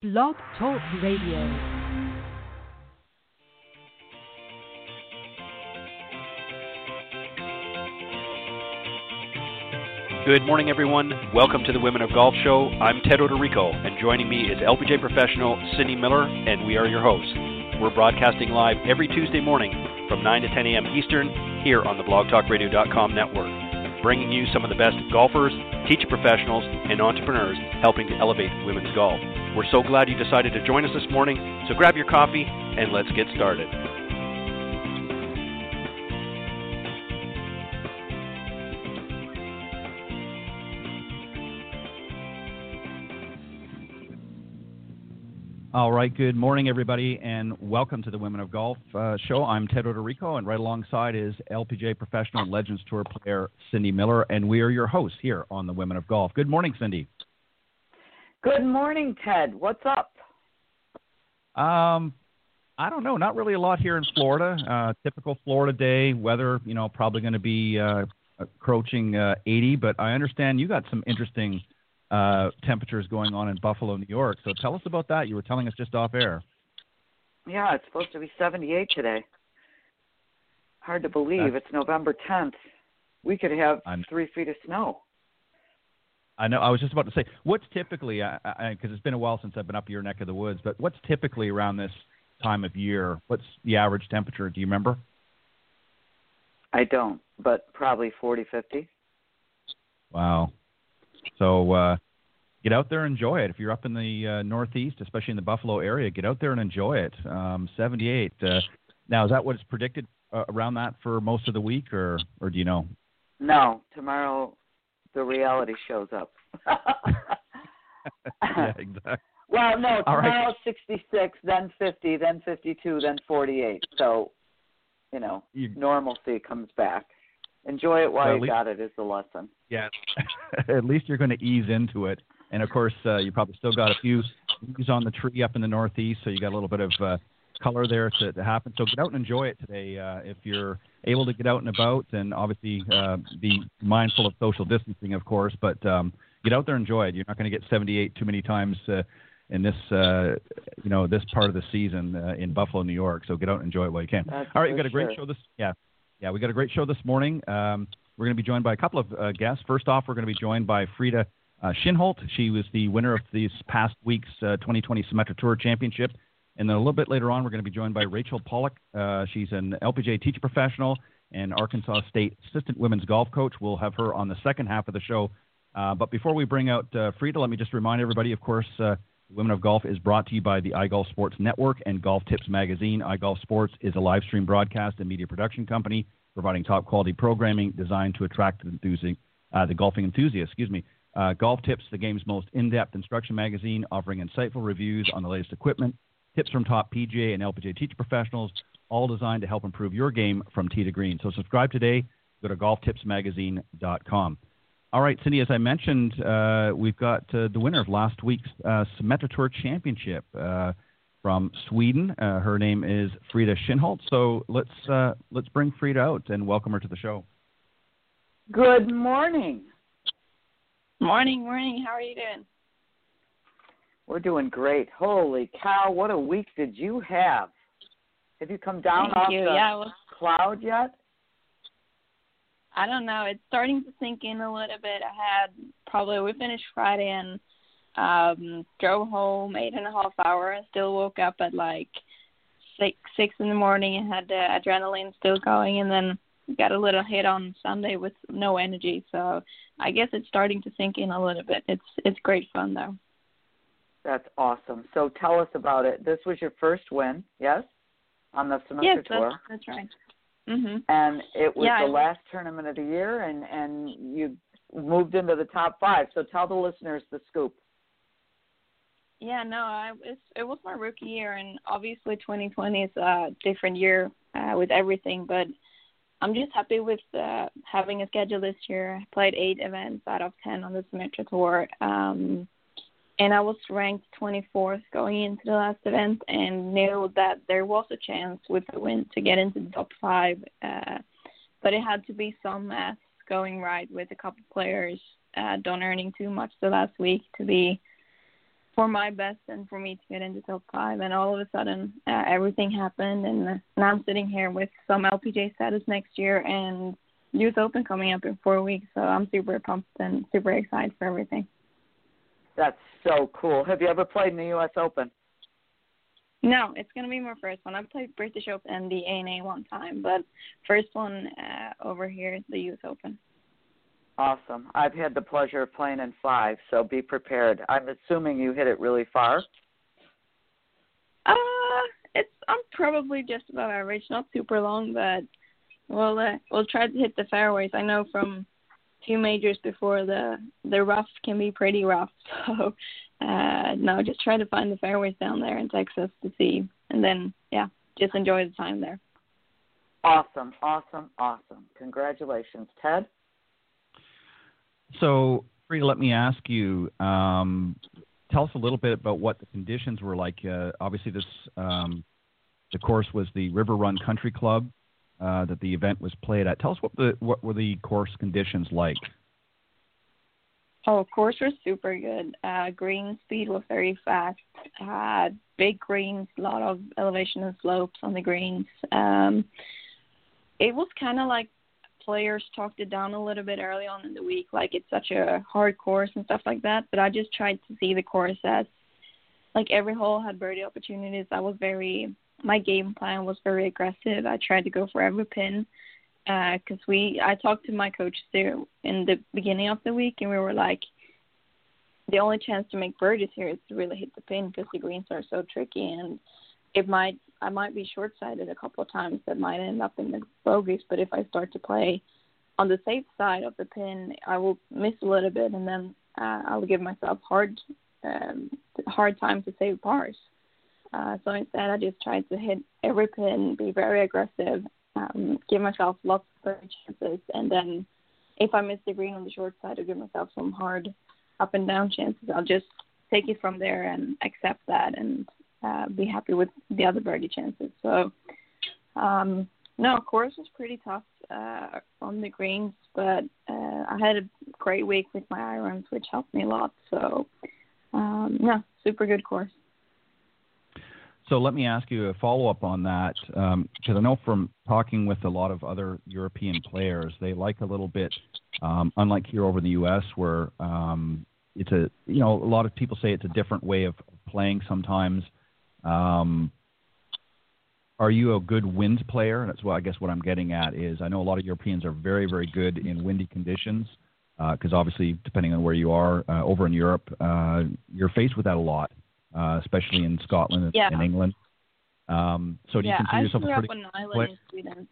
Blog Talk Radio. Good morning, everyone. Welcome to the Women of Golf Show. I'm Ted Oderico, and joining me is LPGA professional Cindy Miller, and we are your hosts. We're broadcasting live every Tuesday morning from 9 to 10 a.m. Eastern here on the blogtalkradio.com network, bringing you some of the best golfers, teacher professionals, and entrepreneurs helping to elevate women's golf. We're so glad you decided to join us this morning, so grab your coffee and let's get started. All right, good morning, everybody, and welcome to the Women of Golf uh, show. I'm Ted Oderico, and right alongside is LPGA professional and Legends Tour player Cindy Miller, and we are your hosts here on the Women of Golf. Good morning, Cindy. Good morning, Ted. What's up? Um, I don't know. Not really a lot here in Florida. Uh, typical Florida day. Weather, you know, probably going to be uh, approaching uh, 80. But I understand you got some interesting uh, temperatures going on in Buffalo, New York. So tell us about that. You were telling us just off air. Yeah, it's supposed to be 78 today. Hard to believe. That's, it's November 10th. We could have I'm, three feet of snow. I know. I was just about to say, what's typically, because it's been a while since I've been up your neck of the woods, but what's typically around this time of year? What's the average temperature? Do you remember? I don't, but probably 40, 50. Wow. So uh, get out there and enjoy it. If you're up in the uh, Northeast, especially in the Buffalo area, get out there and enjoy it. Um, 78. Uh, now, is that what is predicted uh, around that for most of the week, or or do you know? No, tomorrow the reality shows up. yeah, exactly. Well, no, tomorrow right. 66, then 50, then 52, then 48. So, you know, you, normalcy comes back. Enjoy it while you least, got it is the lesson. Yeah, at least you're going to ease into it. And of course, uh, you probably still got a few leaves on the tree up in the northeast, so you got a little bit of uh, color there to, to happen. So get out and enjoy it today uh, if you're able to get out and about, and obviously uh, be mindful of social distancing, of course. But um, get out there and enjoy it. You're not going to get 78 too many times uh, in this, uh, you know, this part of the season uh, in Buffalo, New York. So get out and enjoy it while you can. That's All right, we've got a great sure. show this. Yeah, yeah, we got a great show this morning. Um, we're going to be joined by a couple of uh, guests. First off, we're going to be joined by Frida uh, Kinhult. She was the winner of this past week's uh, 2020 Symetra Tour Championship. And then a little bit later on, we're going to be joined by Rachel Pollock. Uh, she's an LPGA teacher professional and Arkansas State assistant women's golf coach. We'll have her on the second half of the show. Uh, but before we bring out uh, Frida, let me just remind everybody, of course, Women of Golf is brought to you by the iGolf Sports Network and Golf Tips Magazine. iGolf Sports is a live stream broadcast and media production company providing top quality programming designed to attract the, uh, the golfing enthusiast. Excuse me. Uh, golf Tips, the game's most in-depth instruction magazine, offering insightful reviews on the latest equipment, tips from top PGA and LPGA teacher professionals, all designed to help improve your game from tee to green. So subscribe today. Go to golftipsmagazine.com. All right, Cindy, as I mentioned, uh, we've got uh, the winner of last week's uh, Symetra Tour Championship. Uh, from Sweden. Uh, her name is Frida Kinhult. So let's uh, let's bring Frida out and welcome her to the show. Good morning. Morning, morning. How are you doing? We're doing great. Holy cow! What a week did you have? Have you come down Thank off you. the yeah, well, cloud yet? I don't know. It's starting to sink in a little bit. I had probably we finished Friday and um, drove home eight and a half hour and still woke up at like six six in the morning and had the adrenaline still going and then got a little hit on Sunday with no energy. So I guess it's starting to sink in a little bit. It's it's great fun though. That's awesome. So tell us about it. This was your first win, yes, on the Symetra yes, tour. That's, that's right. Mhm. And it was yeah, the last tournament of the year, and and you moved into the top five. So tell the listeners the scoop. Yeah, no, I it's, it was my rookie year, and obviously 2020 is a different year uh, with everything. But I'm just happy with uh, having a schedule this year. I played eight events out of ten on the Symetra Tour, um, and I was ranked 24th going into the last event, and knew that there was a chance with the win to get into the top five. Uh, but it had to be some math going right with a couple players uh, don't earning too much the last week to be for my best and for me to get into top five. And all of a sudden, uh, everything happened, and now I'm sitting here with some LPGA status next year and U.S. Open coming up in four weeks. So I'm super pumped and super excited for everything. That's so cool. Have you ever played in the U.S. Open? No, it's gonna be my first one. I've played British Open and the ANA one time, but first one uh, over here, the U.S. Open. Awesome. I've had the pleasure of playing in five, so be prepared. I'm assuming you hit it really far. Uh, it's I'm probably just about average, not super long, but we'll uh, we'll try to hit the fairways. I know from two majors before the the rough can be pretty rough, so uh, no, just try to find the fairways down there in Texas to see, and then yeah, just enjoy the time there. Awesome, awesome, awesome! Congratulations, Ted. So, Frida, let me ask you. Um, tell us a little bit about what the conditions were like. Uh, obviously, this um, the course was the River Run Country Club uh, that the event was played at. Tell us what the what were the course conditions like. Oh, course was super good. Uh, green speed was very fast. Uh, big greens, a lot of elevation and slopes on the greens. Um, it was kind of like players talked it down a little bit early on in the week, like it's such a hard course and stuff like that. But I just tried to see the course as like every hole had birdie opportunities. I was very my game plan was very aggressive. I tried to go for every pin because uh, we I talked to my coach there in the beginning of the week and we were like the only chance to make birdies here is to really hit the pin because the greens are so tricky and it might I might be short sighted a couple of times that might end up in the bogeys, but if I start to play on the safe side of the pin, I will miss a little bit, and then uh, I'll give myself hard um, hard time to save pars. Uh, so instead, I just tried to hit every pin, be very aggressive, um, give myself lots of chances, and then if I miss the green on the short side, I'll give myself some hard up and down chances. I'll just take it from there and accept that and uh, be happy with the other birdie chances. So, um, no, course, was pretty tough uh, on the greens, but uh, I had a great week with my irons, which helped me a lot. So, um, no, super good course. So let me ask you a follow up on that, because um, I know from talking with a lot of other European players, they like a little bit, um, unlike here over in the U.S., where um, it's a you know a lot of people say it's a different way of playing sometimes. Um, are you a good wind player? That's what I guess what I'm getting at is I know a lot of Europeans are very very good in windy conditions because uh, obviously depending on where you are uh, over in Europe, uh, you're faced with that a lot, uh, especially in Scotland and yeah. in England. Um, so do yeah, you consider yourself I grew up on an island in Sweden.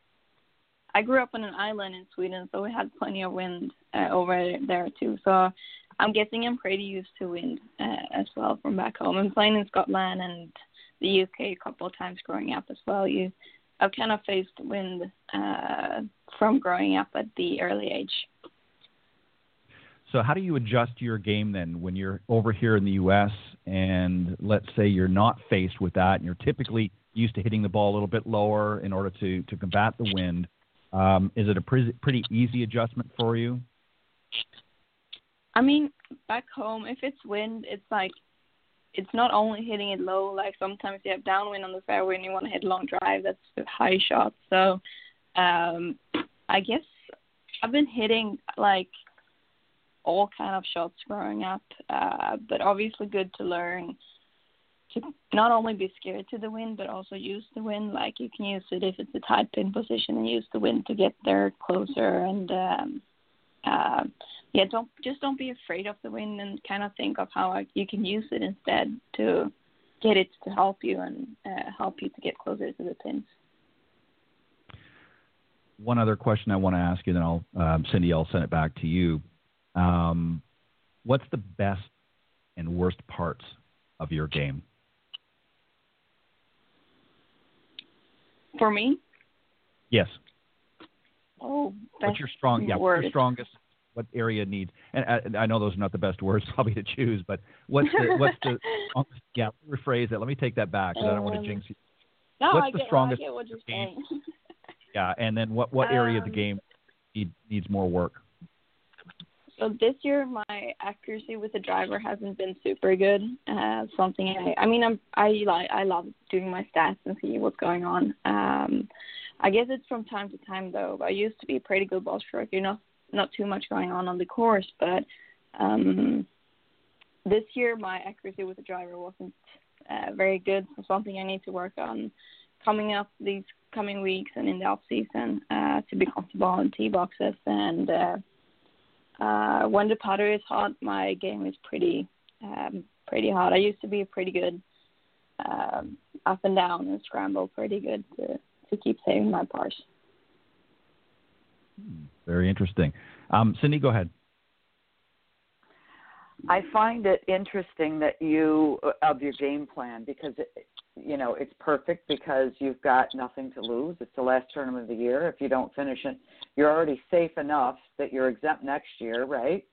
I grew up on an island in Sweden, so we had plenty of wind uh, over there too. So I'm guessing I'm pretty used to wind uh, as well from back home. I'm playing in Scotland and the UK a couple of times growing up as well. You, I've kind of faced wind uh, from growing up at the early age. So how do you adjust your game then when you're over here in the U.S. and let's say you're not faced with that and you're typically used to hitting the ball a little bit lower in order to to combat the wind? Um, is it a pretty pretty easy adjustment for you? I mean, back home, if it's wind, it's like it's not only hitting it low. Like sometimes you have downwind on the fairway and you want to hit a long drive. That's a high shot. So um, I guess I've been hitting like all kind of shots growing up, uh, but obviously good to learn to not only be scared to the wind, but also use the wind. Like you can use it if it's a tight pin position and use the wind to get there closer and um, uh, yeah, don't just don't be afraid of the wind and kind of think of how you can use it instead to get it to help you and uh, help you to get closer to the pins. One other question I want to ask you, then I'll um, Cindy, I'll send it back to you. Um, what's the best and worst parts of your game? For me? Yes. Oh, what's your strong? Yeah, what's your strongest? What area needs? And I, I, know those are not the best words probably to choose, but what's the what's the? yeah, rephrase it. Let me take that back because um, I don't want to jinx you. No, what's I the get, strongest? I get what you're saying. yeah, and then what what area um, of the game need, needs more work? So this year my accuracy with the driver hasn't been super good. Uh, something I, I mean, I'm I like I love doing my stats and see what's going on. Um, I guess it's from time to time though. I used to be a pretty good ball striker, not not too much going on on the course, but um, this year my accuracy with the driver wasn't uh, very good. So something I need to work on coming up these coming weeks and in the off season uh, to be comfortable in tee boxes. And uh, uh, when the putter is hot, my game is pretty um, pretty hot. I used to be pretty good um, up and down and scramble pretty good to to keep saving my pars. Very interesting. Um, Cindy, go ahead. I find it interesting that you uh, of your game plan because it, you know it's perfect because you've got nothing to lose. It's the last tournament of the year. If you don't finish it, you're already safe enough that you're exempt next year, right?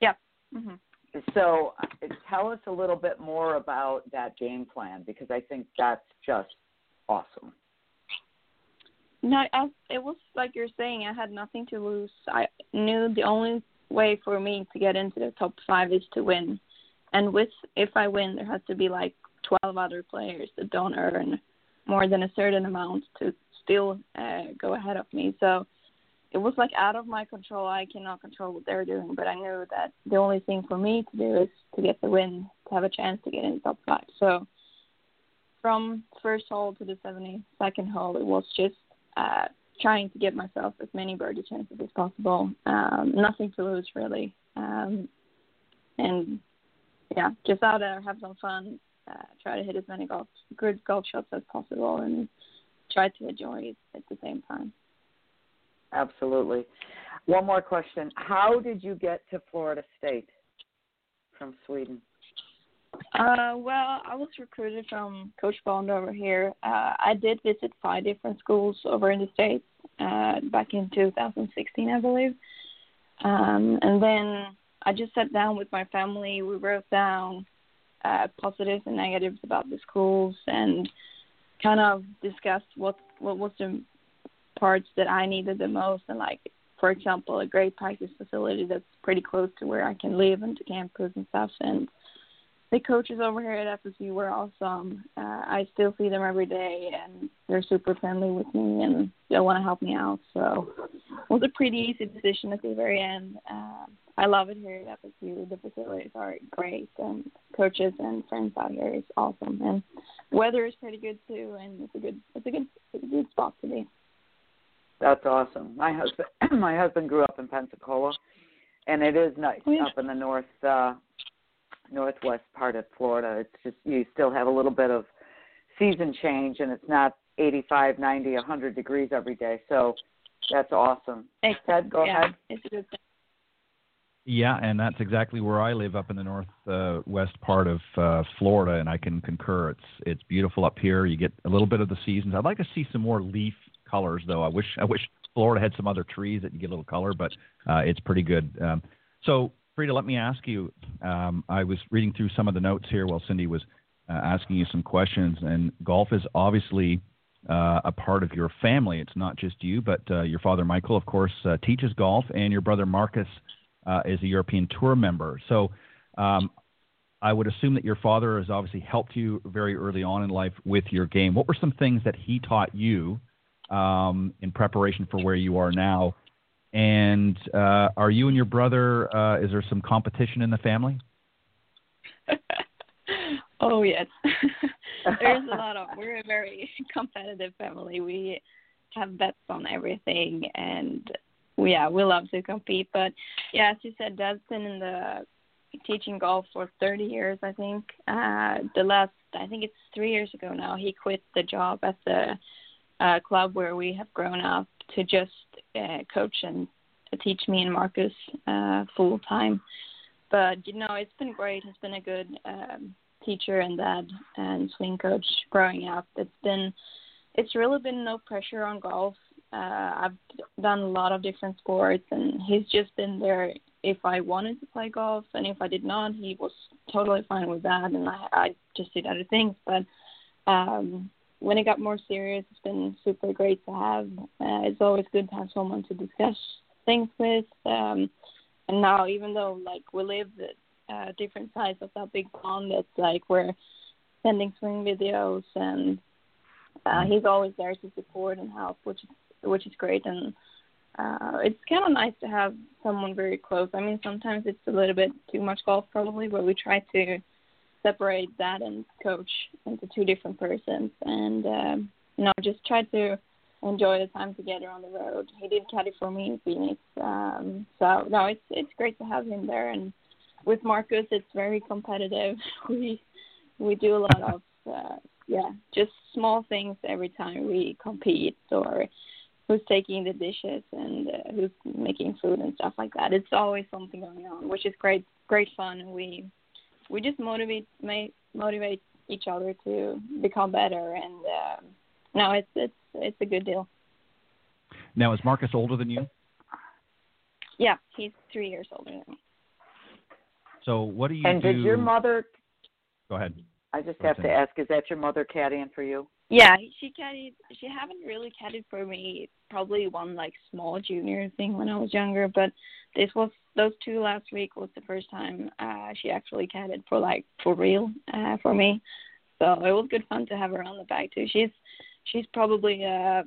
Yeah. Mm-hmm. So uh, tell us a little bit more about that game plan because I think that's just awesome. No, I, it was like you're saying. I had nothing to lose. I knew the only way for me to get into the top five is to win. And with if I win, there has to be like 12 other players that don't earn more than a certain amount to still uh, go ahead of me. So it was like out of my control. I cannot control what they're doing, but I knew that the only thing for me to do is to get the win, to have a chance to get in top five. So from first hole to the 72nd hole, it was just uh, trying to get myself as many birdie chances as possible. Um, nothing to lose really, um, and yeah, just out there have some fun. Uh, try to hit as many golf good golf shots as possible, and try to enjoy it at the same time. Absolutely. One more question: How did you get to Florida State from Sweden? Uh, well, I was recruited from Coach Bond over here. Uh, I did visit five different schools over in the States uh, back in 2016, I believe. Um, and then I just sat down with my family. We wrote down uh, positives and negatives about the schools and kind of discussed what what was the parts that I needed the most. And like for example a great practice facility that's pretty close to where I can live and to campus and stuff. And the coaches over here at FSU were awesome. Uh, I still see them every day, and they're super friendly with me, and they want to help me out. So it was a pretty easy decision at the very end. Uh, I love it here at FSU. The facilities are great, and coaches and friends out here is awesome, and weather is pretty good too, and it's a good it's a good it's a good spot to be. That's awesome. My husband my husband grew up in Pensacola, and it is nice oh, yeah. up in the north. uh northwest part of Florida. It's just you still have a little bit of season change, and it's not 85, 90, 100 degrees every day. So that's awesome. Thanks. Ted, go yeah, ahead. It's a good thing. Yeah, and that's exactly where I live up in the northwest uh, part of uh, Florida, and I can concur. It's it's beautiful up here. You get a little bit of the seasons. I'd like to see some more leaf colors, though. I wish I wish Florida had some other trees that you get a little color, but uh, it's pretty good. Um, so Frida, let me ask you. Um, I was reading through some of the notes here while Cindy was uh, asking you some questions, and golf is obviously uh, a part of your family. It's not just you, but uh, your father, Michael, of course, uh, teaches golf, and your brother, Marcus, uh, is a European Tour member. So um, I would assume that your father has obviously helped you very early on in life with your game. What were some things that he taught you um, in preparation for where you are now? And uh, are you and your brother? Uh, is there some competition in the family? oh yes, there's a lot of. We're a very competitive family. We have bets on everything, and yeah, we love to compete. But yeah, as you said, Dad's been in the teaching golf for 30 years, I think. Uh, the last, I think it's three years ago now, he quit the job at the uh, club where we have grown up to just uh, coach and teach me and Marcus uh, full time. But you know, it's been great. He's been a good um, teacher and dad and swing coach growing up. It's been, it's really been no pressure on golf. Uh, I've done a lot of different sports, and he's just been there if I wanted to play golf, and if I did not, he was totally fine with that, and I, I just did other things. But um, when it got more serious, it's been super great to have. Uh, it's always good to have someone to discuss things with. Um, and now even though like we live at uh, different sides of that big pond, it's like we're sending swing videos and uh, he's always there to support and help, which is which is great. And uh, it's kind of nice to have someone very close. I mean, sometimes it's a little bit too much golf probably, but we try to separate that and coach into two different persons, and um, you know, just try to enjoy the time together on the road. He did caddy for me in Phoenix, um, so no, it's it's great to have him there. And with Marcus, it's very competitive. We we do a lot of uh, yeah, just small things every time we compete or who's taking the dishes and uh, who's making food and stuff like that. It's always something going on, which is great, great fun. And we we just motivate may, motivate each other to become better. And uh, no, it's it's it's a good deal. Now, is Marcus older than you? Yeah, he's three years older than me. So, what do you and do? did your mother? Go ahead. I just have to ask: Is that your mother caddying for you? Yeah, she caddied. She haven't really caddied for me. Probably one like small junior thing when I was younger, but this was those two last week was the first time uh she actually catted for like for real uh for me. So it was good fun to have her on the bag too. She's she's probably uh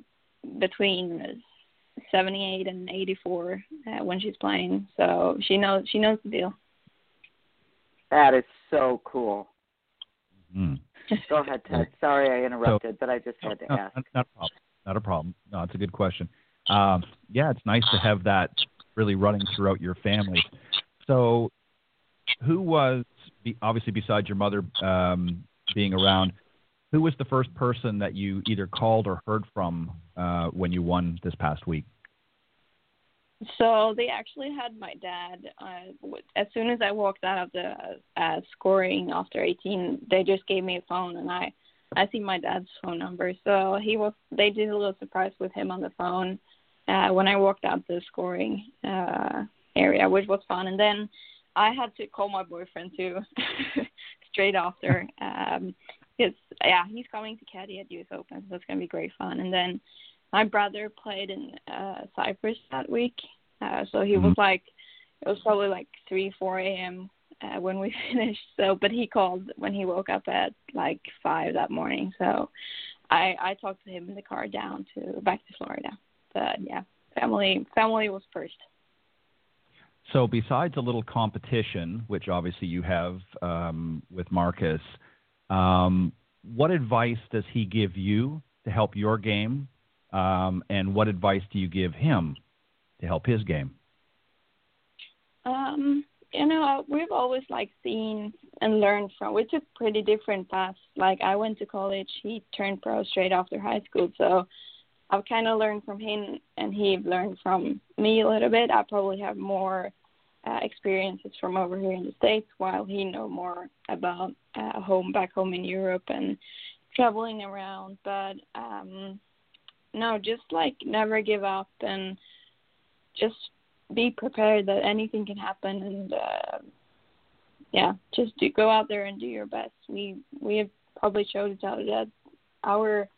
between 78 and 84 uh, when she's playing. So she knows she knows the deal. That is so cool. Mm. Go ahead, Ted. Sorry I interrupted, so, but I just had to no, ask. Not a problem. Not a problem. No, it's a good question. Um, yeah, it's nice to have that really running throughout your family. So, who was obviously besides your mother um, being around? Who was the first person that you either called or heard from uh, when you won this past week? So they actually had my dad. Uh, as soon as I walked out of the uh, scoring after 18, they just gave me a phone, and I I see my dad's phone number. So he was. They did a little surprise with him on the phone uh, when I walked out the scoring uh, area, which was fun. And then I had to call my boyfriend too, straight after. Um, because yeah, he's coming to caddy at US Open, so it's gonna be great fun. And then my brother played in uh Cyprus that week. Uh so he mm-hmm. was like it was probably like three, four AM uh, when we finished. So but he called when he woke up at like five that morning. So I I talked to him in the car down to back to Florida. But yeah, family family was first. So besides a little competition, which obviously you have um, with Marcus, um, what advice does he give you to help your game um, and what advice do you give him to help his game? Um, you know, we've always like seen and learned from. We took pretty different paths. Like I went to college, he turned pro straight after high school, so I've kind of learned from him, and he learned from me a little bit. I probably have more uh, experiences from over here in the states, while he know more about uh, home back home in Europe and traveling around. But um, no, just like never give up and just be prepared that anything can happen and uh yeah, just do go out there and do your best. We we have probably showed each other that our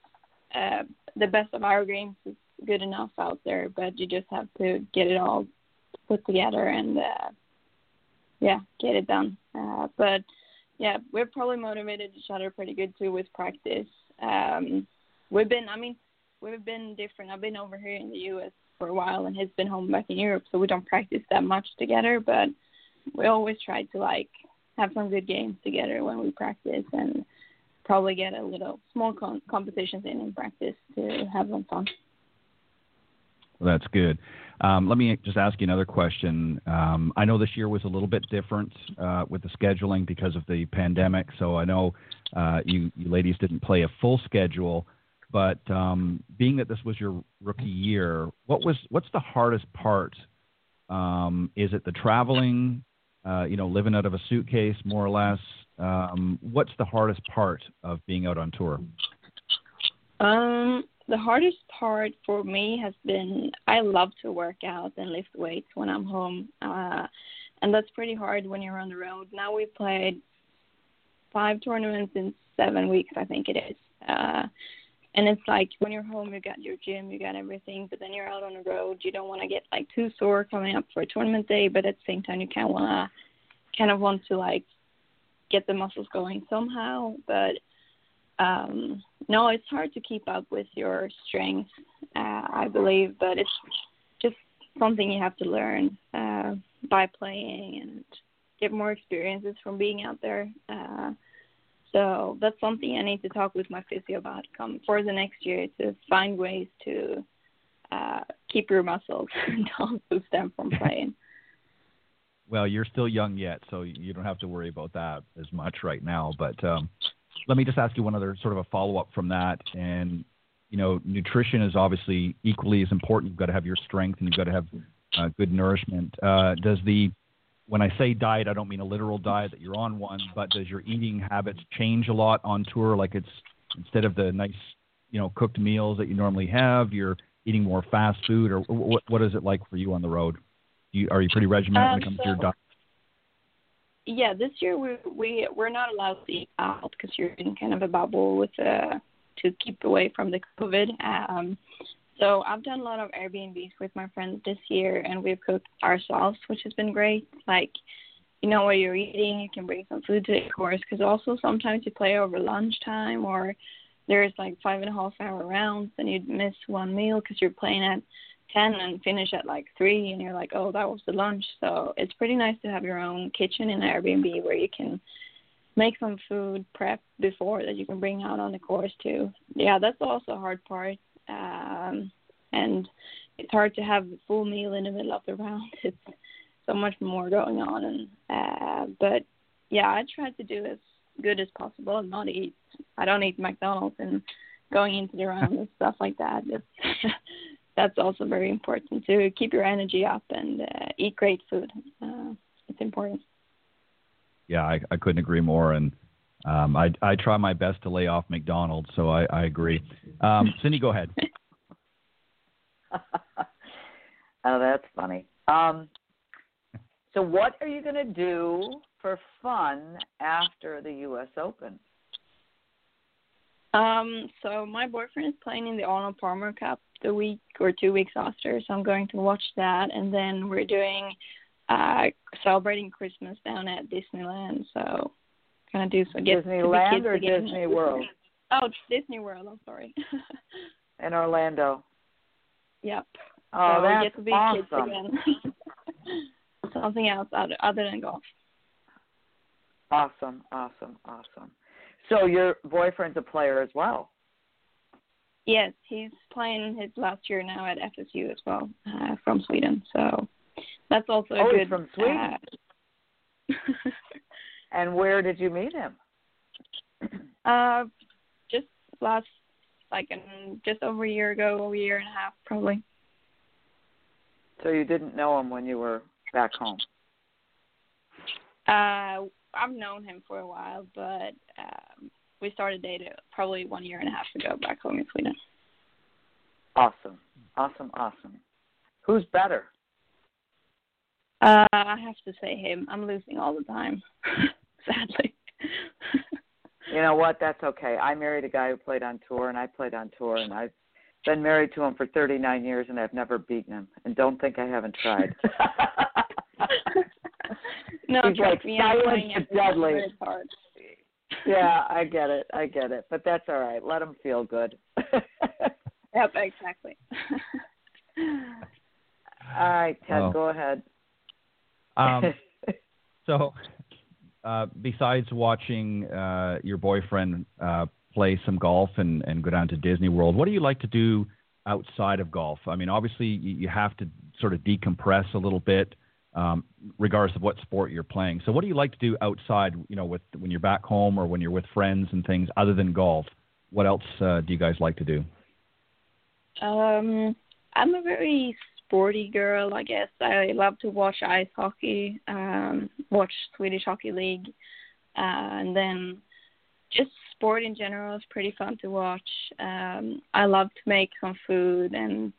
uh the best of our games is good enough out there, but you just have to get it all put together and uh yeah, get it done. Uh but yeah, we're probably motivated each other pretty good too with practice. Um we've been I mean we've been different. I've been over here in the U.S. for a while, and he's been home back in Europe, so we don't practice that much together. But we always try to like have some good games together when we practice, and probably get a little small con- competitions in in practice to have some fun. Well, that's good. Um, let me just ask you another question. Um, I know this year was a little bit different uh, with the scheduling because of the pandemic. So I know uh, you, you ladies didn't play a full schedule. But um, being that this was your rookie year, what was what's the hardest part? Um, is it the traveling? Uh, you know, living out of a suitcase, more or less. Um, what's the hardest part of being out on tour? Um, the hardest part for me has been I love to work out and lift weights when I'm home, uh, and that's pretty hard when you're on the road. Now we've played five tournaments in seven weeks, I think it is. Uh, and it's like when you're home you got your gym you got everything but then you're out on the road you don't want to get like too sore coming up for a tournament day but at the same time you kind of want to kind of want to like get the muscles going somehow but um no it's hard to keep up with your strength uh, i believe but it's just something you have to learn uh by playing and get more experiences from being out there uh so that's something I need to talk with my physio about come for the next year to find ways to uh, keep your muscles and don't lose them from playing. Well, you're still young yet, so you don't have to worry about that as much right now. But um, let me just ask you one other sort of a follow up from that. And you know, nutrition is obviously equally as important. You've got to have your strength, and you've got to have uh, good nourishment. Uh, does the when I say diet, I don't mean a literal diet that you're on one, but does your eating habits change a lot on tour? Like it's instead of the nice, you know, cooked meals that you normally have, you're eating more fast food, or what? What is it like for you on the road? You, are you pretty regimented um, when it comes so, to your diet? Yeah, this year we we we're not allowed to eat out because you're in kind of a bubble with uh to keep away from the COVID. Um, so I've done a lot of Airbnbs with my friends this year, and we've cooked ourselves, which has been great. Like, you know, where you're eating, you can bring some food to the course. Because also sometimes you play over lunchtime, or there's like five and a half hour rounds, and you'd miss one meal because you're playing at ten and finish at like three, and you're like, oh, that was the lunch. So it's pretty nice to have your own kitchen in Airbnb where you can make some food prep before that you can bring out on the course too. Yeah, that's also a hard part um, and it's hard to have a full meal in the middle of the round. It's so much more going on, and uh, but yeah, I try to do as good as possible and not eat. I don't eat McDonald's and going into the round and stuff like that. It's, that's also very important to keep your energy up and uh, eat great food. Uh, it's important. Yeah, I, I couldn't agree more, and um, I, I try my best to lay off McDonald's, so I, I agree. Um, Cindy, go ahead. oh, that's funny. Um, so, what are you going to do for fun after the U.S. Open? Um, so my boyfriend is playing in the Arnold Palmer Cup the week or two weeks after, so I'm going to watch that, and then we're doing uh celebrating Christmas down at Disneyland. So gonna do so. Get Disneyland or Disney World? Oh, Disney World. I'm sorry. In Orlando. Yep. Oh, so that's get to be awesome. kids again. Something else other, other than golf. Awesome, awesome, awesome. So your boyfriend's a player as well. Yes, he's playing his last year now at FSU as well, uh, from Sweden. So that's also oh, a good. from Sweden. Uh, And where did you meet him? Uh, just last, like, in, just over a year ago, a year and a half, probably. So you didn't know him when you were back home? Uh, I've known him for a while, but um, we started dating probably one year and a half ago back home in Sweden. Awesome, awesome, awesome. Who's better? Uh, I have to say him. I'm losing all the time. sadly. you know what? That's okay. I married a guy who played on tour, and I played on tour, and I've been married to him for 39 years, and I've never beaten him. And don't think I haven't tried. no, He's like me, silent but deadly. Yeah, I get it. I get it. But that's all right. Let him feel good. yep, exactly. all right, Ted, oh. go ahead. Um, so uh, besides watching uh, your boyfriend uh, play some golf and, and go down to Disney World, what do you like to do outside of golf? I mean, obviously you, you have to sort of decompress a little bit, um, regardless of what sport you're playing. So, what do you like to do outside? You know, with when you're back home or when you're with friends and things other than golf? What else uh, do you guys like to do? Um, I'm a very sporty girl, I guess. I love to watch ice hockey, um, watch Swedish Hockey League, uh, and then just sport in general is pretty fun to watch. Um, I love to make some food and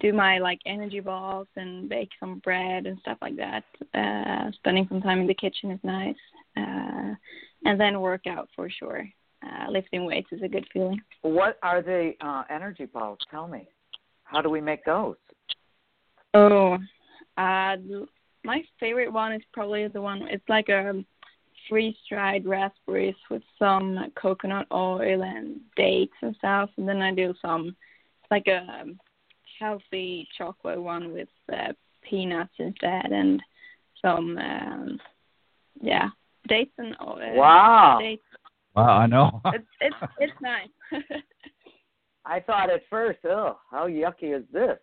do my like energy balls and bake some bread and stuff like that. Uh, spending some time in the kitchen is nice, uh, and then work out for sure. uh, lifting weights is a good feeling. What are the uh, energy balls? Tell me. How do we make those? Oh, uh, my favorite one is probably the one. It's like a freeze dried raspberries with some coconut oil and dates and stuff, and then I do some like a healthy chocolate one with uh, peanuts instead and some um yeah dates and oil. Wow. Dates. Wow, I know. It's it's it's nice. I thought at first, oh, how yucky is this?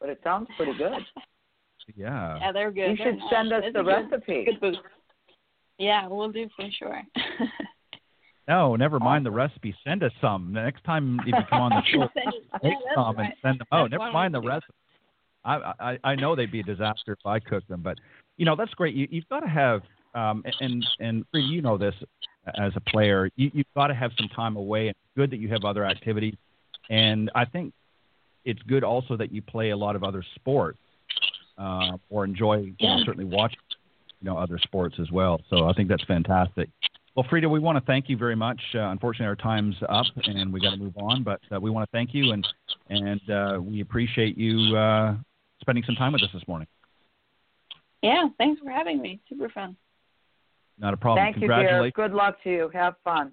But it sounds pretty good. yeah. yeah, they're good. You They're should nice. send us It's the a good- recipe. Good. Yeah, we'll do for sure. No, never mind the recipe. Send us some. The next time if you come on the show, make some and send them out. Never mind the to do it. recipe. I, I I know they'd be a disaster if I cooked them, but you know that's great. You, you've got to have um, and and Frida, you know this as a player. You, you've got to have some time away. It's good that you have other activities, and I think it's good also that you play a lot of other sports uh, or enjoy you know, certainly watch you know other sports as well. So I think that's fantastic. Well, Frida, we want to thank you very much. Uh, unfortunately, our time's up and we got to move on, but uh, we want to thank you and and uh, we appreciate you uh, spending some time with us this morning. Yeah, thanks for having me. Super fun. Not a problem. Thank you, dear. Good luck to you. Have fun.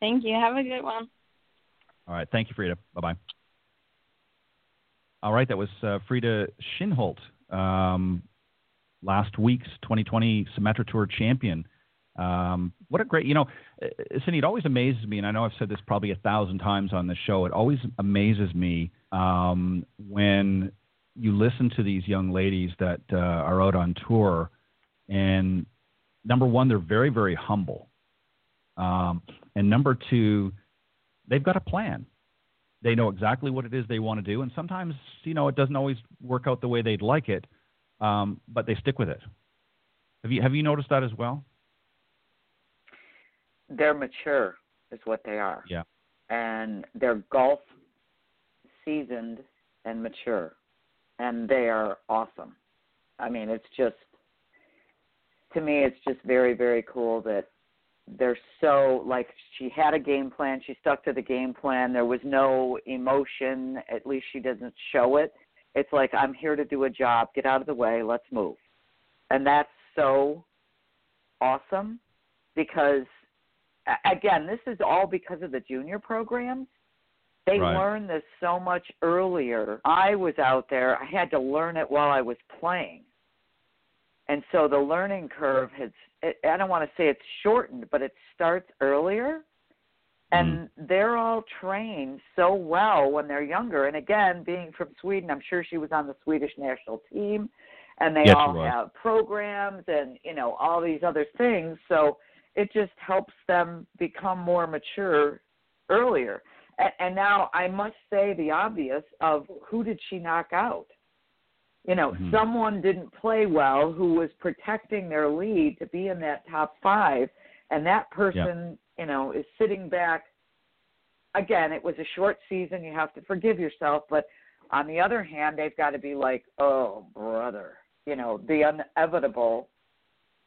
Thank you. Have a good one. All right. Thank you, Frida. Bye bye. All right. That was uh, Frida Kinhult, um, last week's 2020 Symetra Tour champion. Um, what a great, you know, uh, Cindy, it always amazes me, and I know I've said this probably a thousand times on the show. It always amazes me um, when you listen to these young ladies that uh, are out on tour, and number one, they're very, very humble, um, and number two, they've got a plan. They know exactly what it is they want to do, and sometimes, you know, it doesn't always work out the way they'd like it, um, but they stick with it. Have you have you noticed that as well? They're mature, is what they are. Yeah. And they're golf seasoned and mature. And they are awesome. I mean, it's just, to me, it's just very, very cool that they're so, like, she had a game plan. She stuck to the game plan. There was no emotion. At least she doesn't show it. It's like, I'm here to do a job. Get out of the way. Let's move. And that's so awesome because again, this is all because of the junior programs. They Right. learn this so much earlier. I was out there, I had to learn it while I was playing. And so the learning curve has, I don't want to say it's shortened, but it starts earlier. And mm-hmm. they're all trained so well when they're younger. And again, being from Sweden, I'm sure she was on the Swedish national team. And they Yes, all have programs and, you know, all these other things. So it just helps them become more mature earlier. And, and now I must say the obvious of who did she knock out? You know, Mhm. someone didn't play well who was protecting their lead to be in that top five, and that person, you know, is sitting back. Again, it was a short season. You have to forgive yourself, but on the other hand, they've got to be like, oh, brother, you know, the inevitable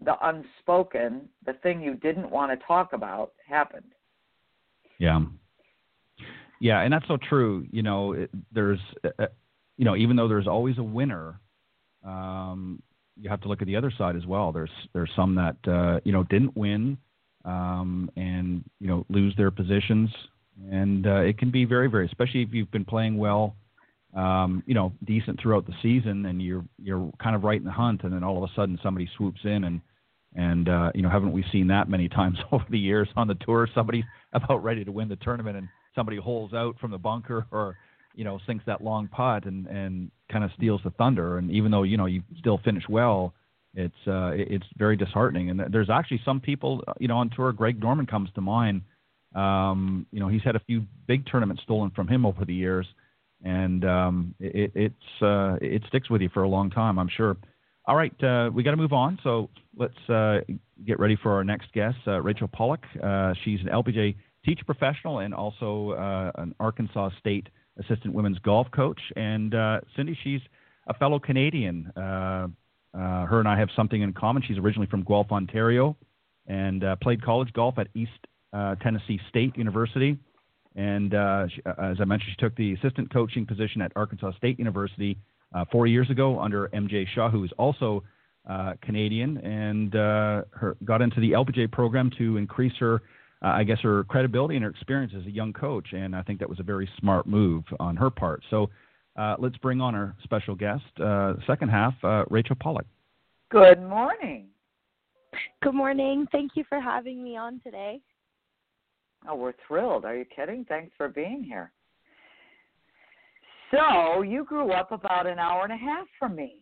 the unspoken, the thing you didn't want to talk about happened. Yeah. Yeah, and that's so true. You know, it, there's, uh, you know, even though there's always a winner, um, you have to look at the other side as well. There's there's some that uh, you know didn't win, um, and you know lose their positions, and uh, it can be very very, especially if you've been playing well, um, you know, decent throughout the season, and you're you're kind of right in the hunt, and then all of a sudden somebody swoops in and and uh, you know, haven't we seen that many times over the years on the tour? Somebody about ready to win the tournament, and somebody holes out from the bunker, or you know, sinks that long putt and and kind of steals the thunder. And even though you know you still finish well, it's uh, it's very disheartening. And there's actually some people, uh, you know, on tour. Greg Norman comes to mind. Um, you know, he's had a few big tournaments stolen from him over the years, and um, it, it's uh, it sticks with you for a long time, I'm sure. All right, uh, we got to move on. So let's uh, get ready for our next guest, uh, Rachel Pollock. Uh, she's an LPGA teacher professional and also uh, an Arkansas State assistant women's golf coach. And Cindy, she's a fellow Canadian. Her and I have something in common. She's originally from Guelph, Ontario, and played college golf at East Tennessee State University. And uh, she, uh, as I mentioned, she took the assistant coaching position at Arkansas State University uh, four years ago under MJ Shaw, who is also uh, Canadian, and uh, her, got into the LPGA program to increase her, I guess, her credibility and her experience as a young coach. And I think that was a very smart move on her part. So let's bring on our special guest, second half, Rachel Pollock. Good morning. Good morning. Thank you for having me on today. Oh, we're thrilled. Are you kidding? Thanks for being here. So, you grew up about an hour and a half from me.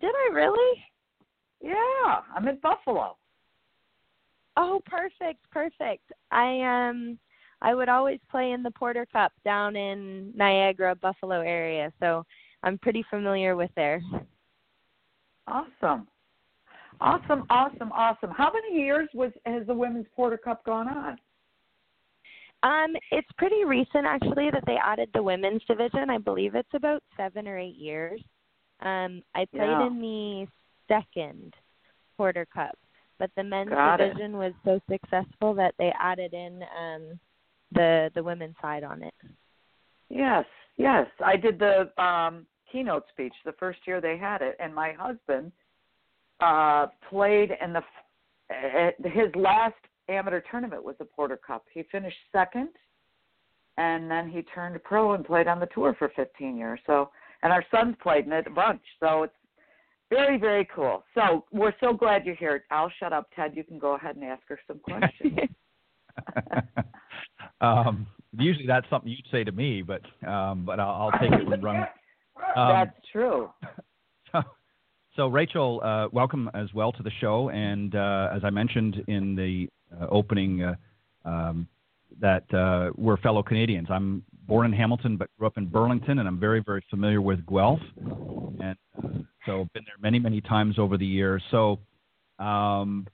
Did I really? Yeah, I'm in Buffalo. Oh, perfect, perfect. I um I would always play in the Porter Cup down in Niagara, Buffalo area, so I'm pretty familiar with there. Awesome. Awesome, awesome, awesome. How many years was has the Women's Porter Cup gone on? Um, it's pretty recent actually that they added the women's division. I believe it's about seven or eight years. Um, I played yeah. in the second Porter Cup, but the men's Got division it. was so successful that they added in um, the the women's side on it. Yes, yes. I did the um, keynote speech the first year they had it, and my husband uh, played in the uh, his last amateur tournament was the Porter Cup. He finished second, and then he turned pro and played on the tour for 15 years. So, and our sons played in it a bunch. So it's very, very cool. So we're so glad you're here. I'll shut up, Ted. You can go ahead and ask her some questions. um, usually that's something you'd say to me, but um, but I'll, I'll take it and run. Um, That's true. So, so Rachel, uh, welcome as well to the show. And uh, as I mentioned in the opening uh, um, that uh, we're fellow Canadians. I'm born in Hamilton, but grew up in Burlington, and I'm very, very familiar with Guelph, and uh, so been there many, many times over the years. So um,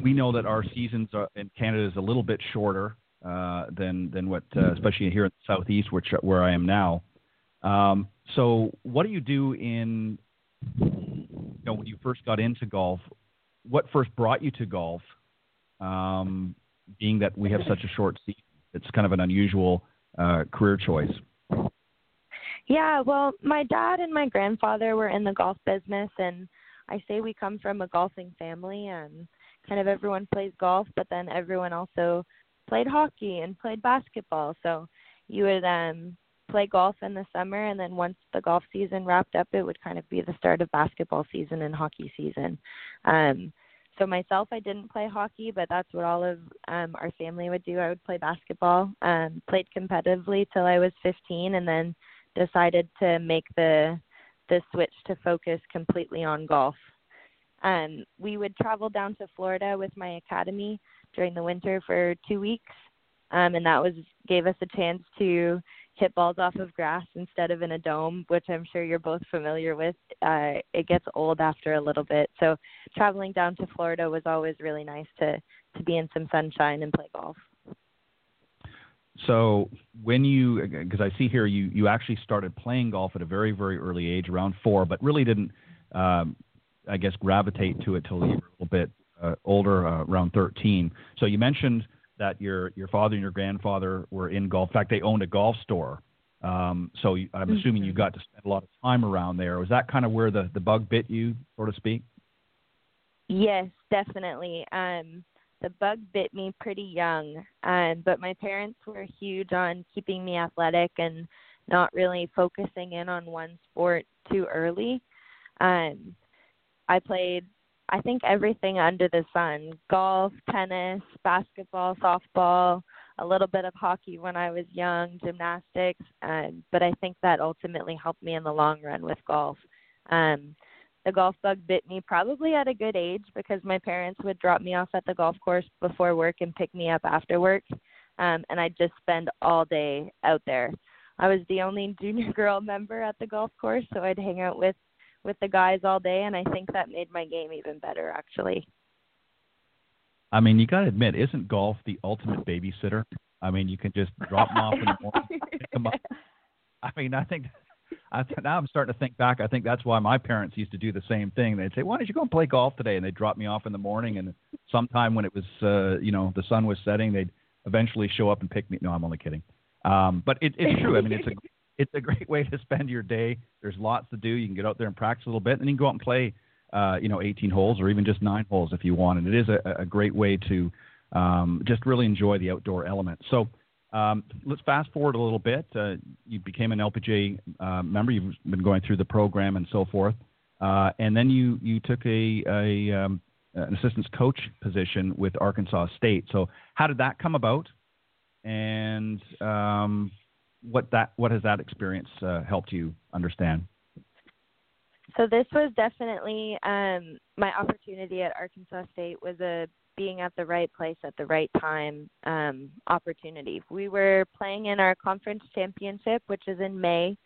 we know that our seasons are, in Canada is a little bit shorter uh, than than what, uh, especially here in the southeast, which where I am now. Um, so, what do you do in, you know, when you first got into golf? What first brought you to golf? Um, being that we have such a short season, it's kind of an unusual uh, career choice. Yeah, well, my dad and my grandfather were in the golf business, and I say we come from a golfing family, and kind of everyone plays golf, but then everyone also played hockey and played basketball. So you would um play golf in the summer and then once the golf season wrapped up it would kind of be the start of basketball season and hockey season. Um so myself I didn't play hockey, but that's what all of um our family would do. I would play basketball. Um played competitively till I was 15 and then decided to make the the switch to focus completely on golf. Um we would travel down to Florida with my academy during the winter for 2 weeks. Um and that was gave us a chance to hit balls off of grass instead of in a dome, which I'm sure you're both familiar with. Uh, it gets old after a little bit. So traveling down to Florida was always really nice to to be in some sunshine and play golf. So when you, because I see here you you actually started playing golf at a very very early age, around four, but really didn't, um, I guess, gravitate to it till you were a little bit uh, older, uh, around 13. So you mentioned that your your father and your grandfather were in golf. In fact, they owned a golf store. Um, so you, I'm assuming you got to spend a lot of time around there. Was that kind of where the the bug bit you, so to speak? Yes, definitely. Um, the bug bit me pretty young, um, but my parents were huge on keeping me athletic and not really focusing in on one sport too early. Um, I played, I think, everything under the sun golf, tennis, basketball, softball, a little bit of hockey when I was young, gymnastics, um, but I think that ultimately helped me in the long run with golf. Um, the golf bug bit me probably at a good age because my parents would drop me off at the golf course before work and pick me up after work. Um, and I'd just spend all day out there. I was the only junior girl member at the golf course, so I'd hang out with with the guys all day, and I think that made my game even better, actually. I mean, you got to admit, isn't golf the ultimate babysitter? I mean, you can just drop them off in the morning, pick them up. I mean, I think I, now I'm starting to think back. I think that's why my parents used to do the same thing. They'd say, "Why don't you go and play golf today?" And they'd drop me off in the morning and sometime when it was, uh, you know, the sun was setting, they'd eventually show up and pick me. No, I'm only kidding. Um, but it, it's true. I mean, it's a it's a great way to spend your day. There's lots to do. You can get out there and practice a little bit, and then you can go out and play, uh, you know, 18 holes or even just nine holes if you want. And it is a, a great way to um, just really enjoy the outdoor element. So um, let's fast forward a little bit. Uh, you became an LPGA uh, member. You've been going through the program and so forth, uh, and then you you took a, a um, an assistance coach position with Arkansas State. So how did that come about? And um, what that what has that experience uh, helped you understand? So this was definitely um, my opportunity at Arkansas State was a being at the right place at the right time um, opportunity. We were playing in our conference championship, which is in May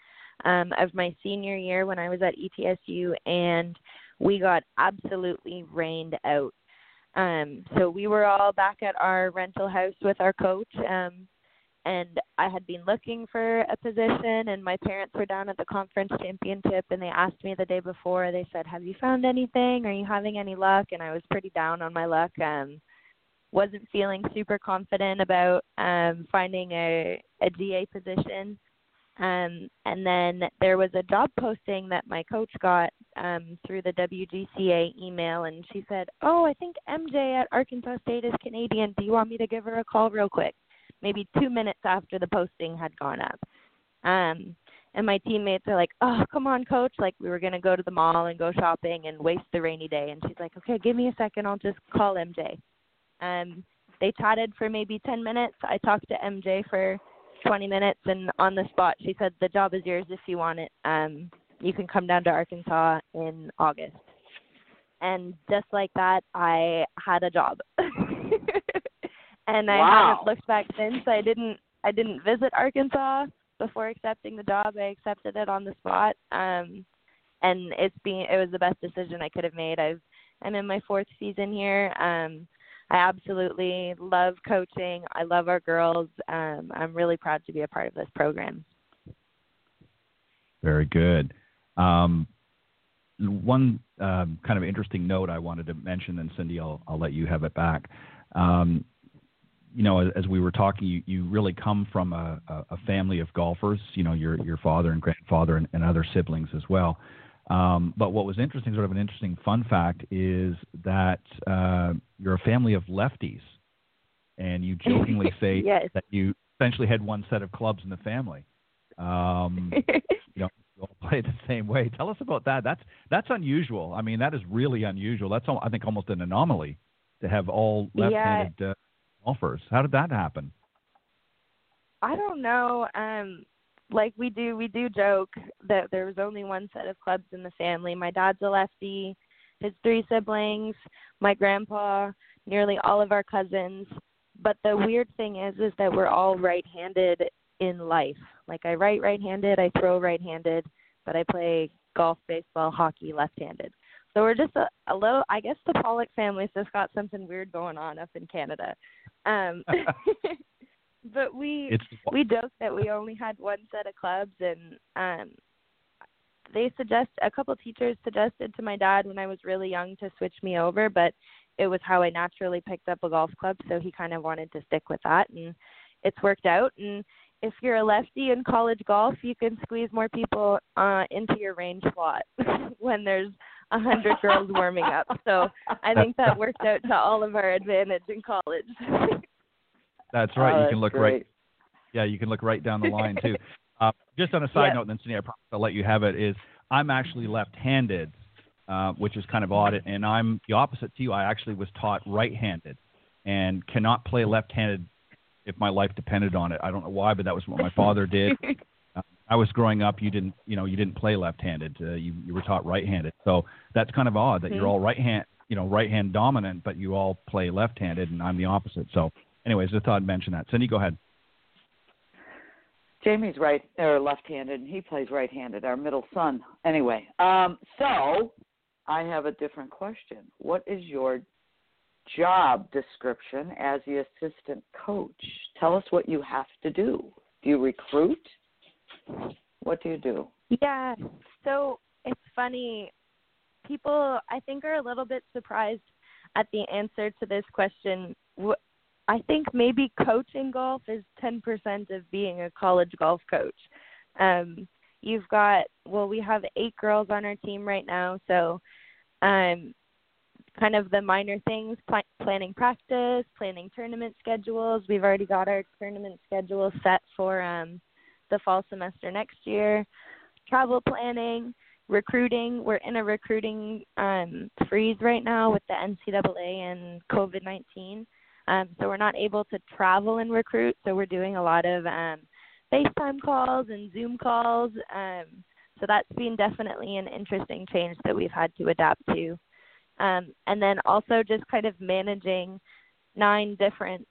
um, of my senior year when I was at ETSU, and we got absolutely rained out. Um, so we were all back at our rental house with our coach. Um, and I had been looking for a position and my parents were down at the conference championship and they asked me the day before they said have you found anything? Are you having any luck? And I was pretty down on my luck um wasn't feeling super confident about um finding a a GA position. Um and then there was a job posting that my coach got um through the WGCA email and she said oh I think MJ at Arkansas State is Canadian. Do you want me to give her a call real quick maybe two minutes after the posting had gone up. Um, and my teammates are like, "Oh, come on, coach! Like we were gonna go to the mall and go shopping and waste the rainy day." And she's like, "Okay, give me a second. I'll just call MJ." Um, they chatted for maybe 10 minutes. I talked to MJ for 20 minutes, and on the spot, she said, "The job is yours if you want it. Um, you can come down to Arkansas in August." And just like that, I had a job. and I wow. haven't looked back since. I didn't I didn't visit Arkansas before accepting the job. I accepted it on the spot. Um and it's been it was the best decision I could have made. I've I'm in my fourth season here. Um I absolutely love coaching. I love our girls. Um I'm really proud to be a part of this program. Very good. Um, one um, kind of interesting note I wanted to mention, and Cindy, I'll, I'll let you have it back. Um, you know, as we were talking, you, you really come from a, a family of golfers. You know, your your father and grandfather and, and other siblings as well. Um, but what was interesting, sort of an interesting fun fact, is that uh, you're a family of lefties, and you jokingly say yes. that you essentially had one set of clubs in the family. Um, you know, you all play the same way. Tell us about that. That's that's unusual. I mean, that is really unusual. That's I think almost an anomaly to have all left-handed. Yeah. Uh, golfers. How did that happen? I don't know. Um like we do we do joke that there was only one set of clubs in the family. My dad's a lefty, his three siblings, my grandpa, nearly all of our cousins. But the weird thing is is that we're all right-handed in life. Like I write right-handed, I throw right-handed, but I play golf, baseball, hockey left-handed. So we're just a, a little. I guess the Pollock family's just got something weird going on up in Canada. Um, but we it's, we joked that we only had one set of clubs, and um, they suggest a couple teachers suggested to my dad when I was really young to switch me over, but it was how I naturally picked up a golf club, so he kind of wanted to stick with that, and it's worked out. And if you're a lefty in college golf, you can squeeze more people uh, into your range slot when there's a hundred girls warming up. So I think that worked out to all of our advantage in college. That's right. Oh, you can look great. right. Yeah, you can look right down the line too. uh, just on a side Yep. note, then Cindy, I promise I'll let you have it. Is I'm actually left-handed, uh, which is kind of odd, and I'm the opposite to you. I actually was taught right-handed, and cannot play left-handed if my life depended on it. I don't know why, but that was what my father did. Uh, I was growing up. You didn't, you know, you didn't play left-handed. Uh, you you were taught right-handed. So that's kind of odd that you're Mhm. all right-hand, you know, right-hand dominant, but you all play left-handed, and I'm the opposite. So, anyways, just thought I'd mention that. Cindy, go ahead. Jamie's right or left-handed, and he plays right-handed. Our middle son. Anyway, um, so I have a different question. What is your job description as the assistant coach? Tell us what you have to do. Do you recruit? What do you do? Yeah. So it's funny. People, I think, are a little bit surprised at the answer to this question. I think maybe coaching golf is 10% of being a college golf coach. Um, you've got well, we have eight girls on our team right now, so um, kind of the minor things pl- planning practice, planning tournament schedules. We've already got our tournament schedule set for um, the fall semester next year. Travel planning, recruiting. We're in a recruiting um, freeze right now with the NCAA and COVID 19. Um, so we're not able to travel and recruit. So we're doing a lot of um, FaceTime calls and Zoom calls. Um, so that's been definitely an interesting change that we've had to adapt to. Um, and then also just kind of managing nine different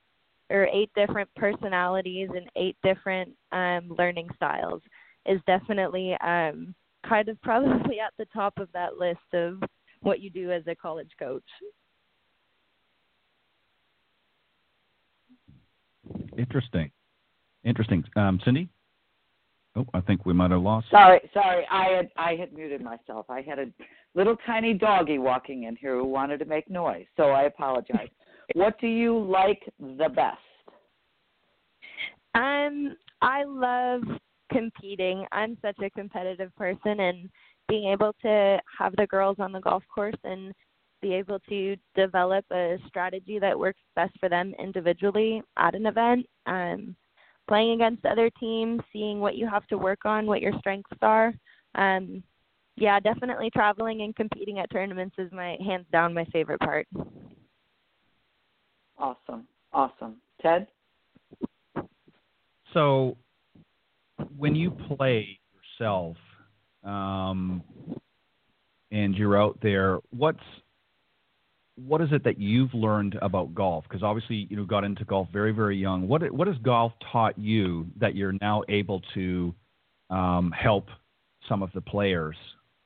or eight different personalities and eight different um, learning styles is definitely um, kind of probably at the top of that list of what you do as a college coach. Interesting. Interesting. Um, Cindy? Oh, I think we might have lost. Sorry, sorry. I had I had muted myself. I had a little tiny doggy walking in here who wanted to make noise, so I apologize. What do you like the best? Um, I love competing. I'm such a competitive person, and being able to have the girls on the golf course and be able to develop a strategy that works best for them individually at an event. Um, playing against other teams, seeing what you have to work on, what your strengths are. Um, yeah, definitely traveling and competing at tournaments is my hands down my favorite part. Awesome. Awesome. Ted? So when you play yourself um, and you're out there, what's what is it that you've learned about golf? Because obviously, you know, got into golf very, very young. What what has golf taught you that you're now able to um, help some of the players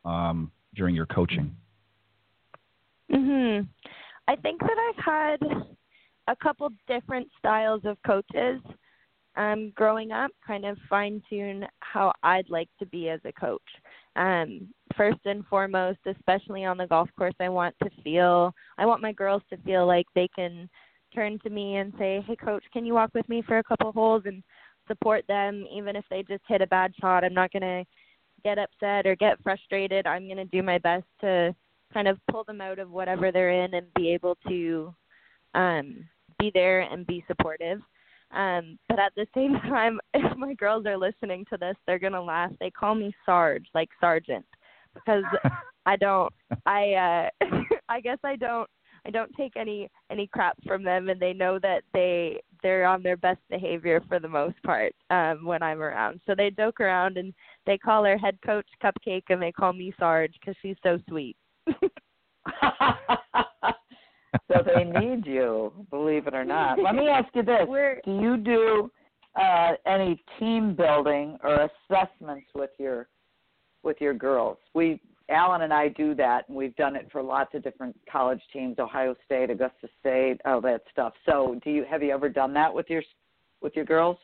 um, during your coaching? Mhm. I think that I've had a couple different styles of coaches um, growing up, kind of fine tune how I'd like to be as a coach. Um, first and foremost, especially on the golf course, I want to feel, I want my girls to feel like they can turn to me and say, "Hey, coach, can you walk with me for a couple holes?" and support them, even if they just hit a bad shot. I'm not gonna get upset or get frustrated. I'm gonna do my best to kind of pull them out of whatever they're in and be able to um, be there and be supportive. Um, but at the same time, if my girls are listening to this, they're gonna laugh. They call me Sarge, like Sergeant, because I don't. I uh, I guess I don't. I don't take any any crap from them, and they know that they they're on their best behavior for the most part um, when I'm around. So they joke around and they call her head coach Cupcake, and they call me Sarge because she's so sweet. So they need you, believe it or not. Let me ask you this: Do you do uh, any team building or assessments with your with your girls? We Alan and I do that, and we've done it for lots of different college teams: Ohio State, Augusta State, all that stuff. So, do you have you ever done that with your with your girls?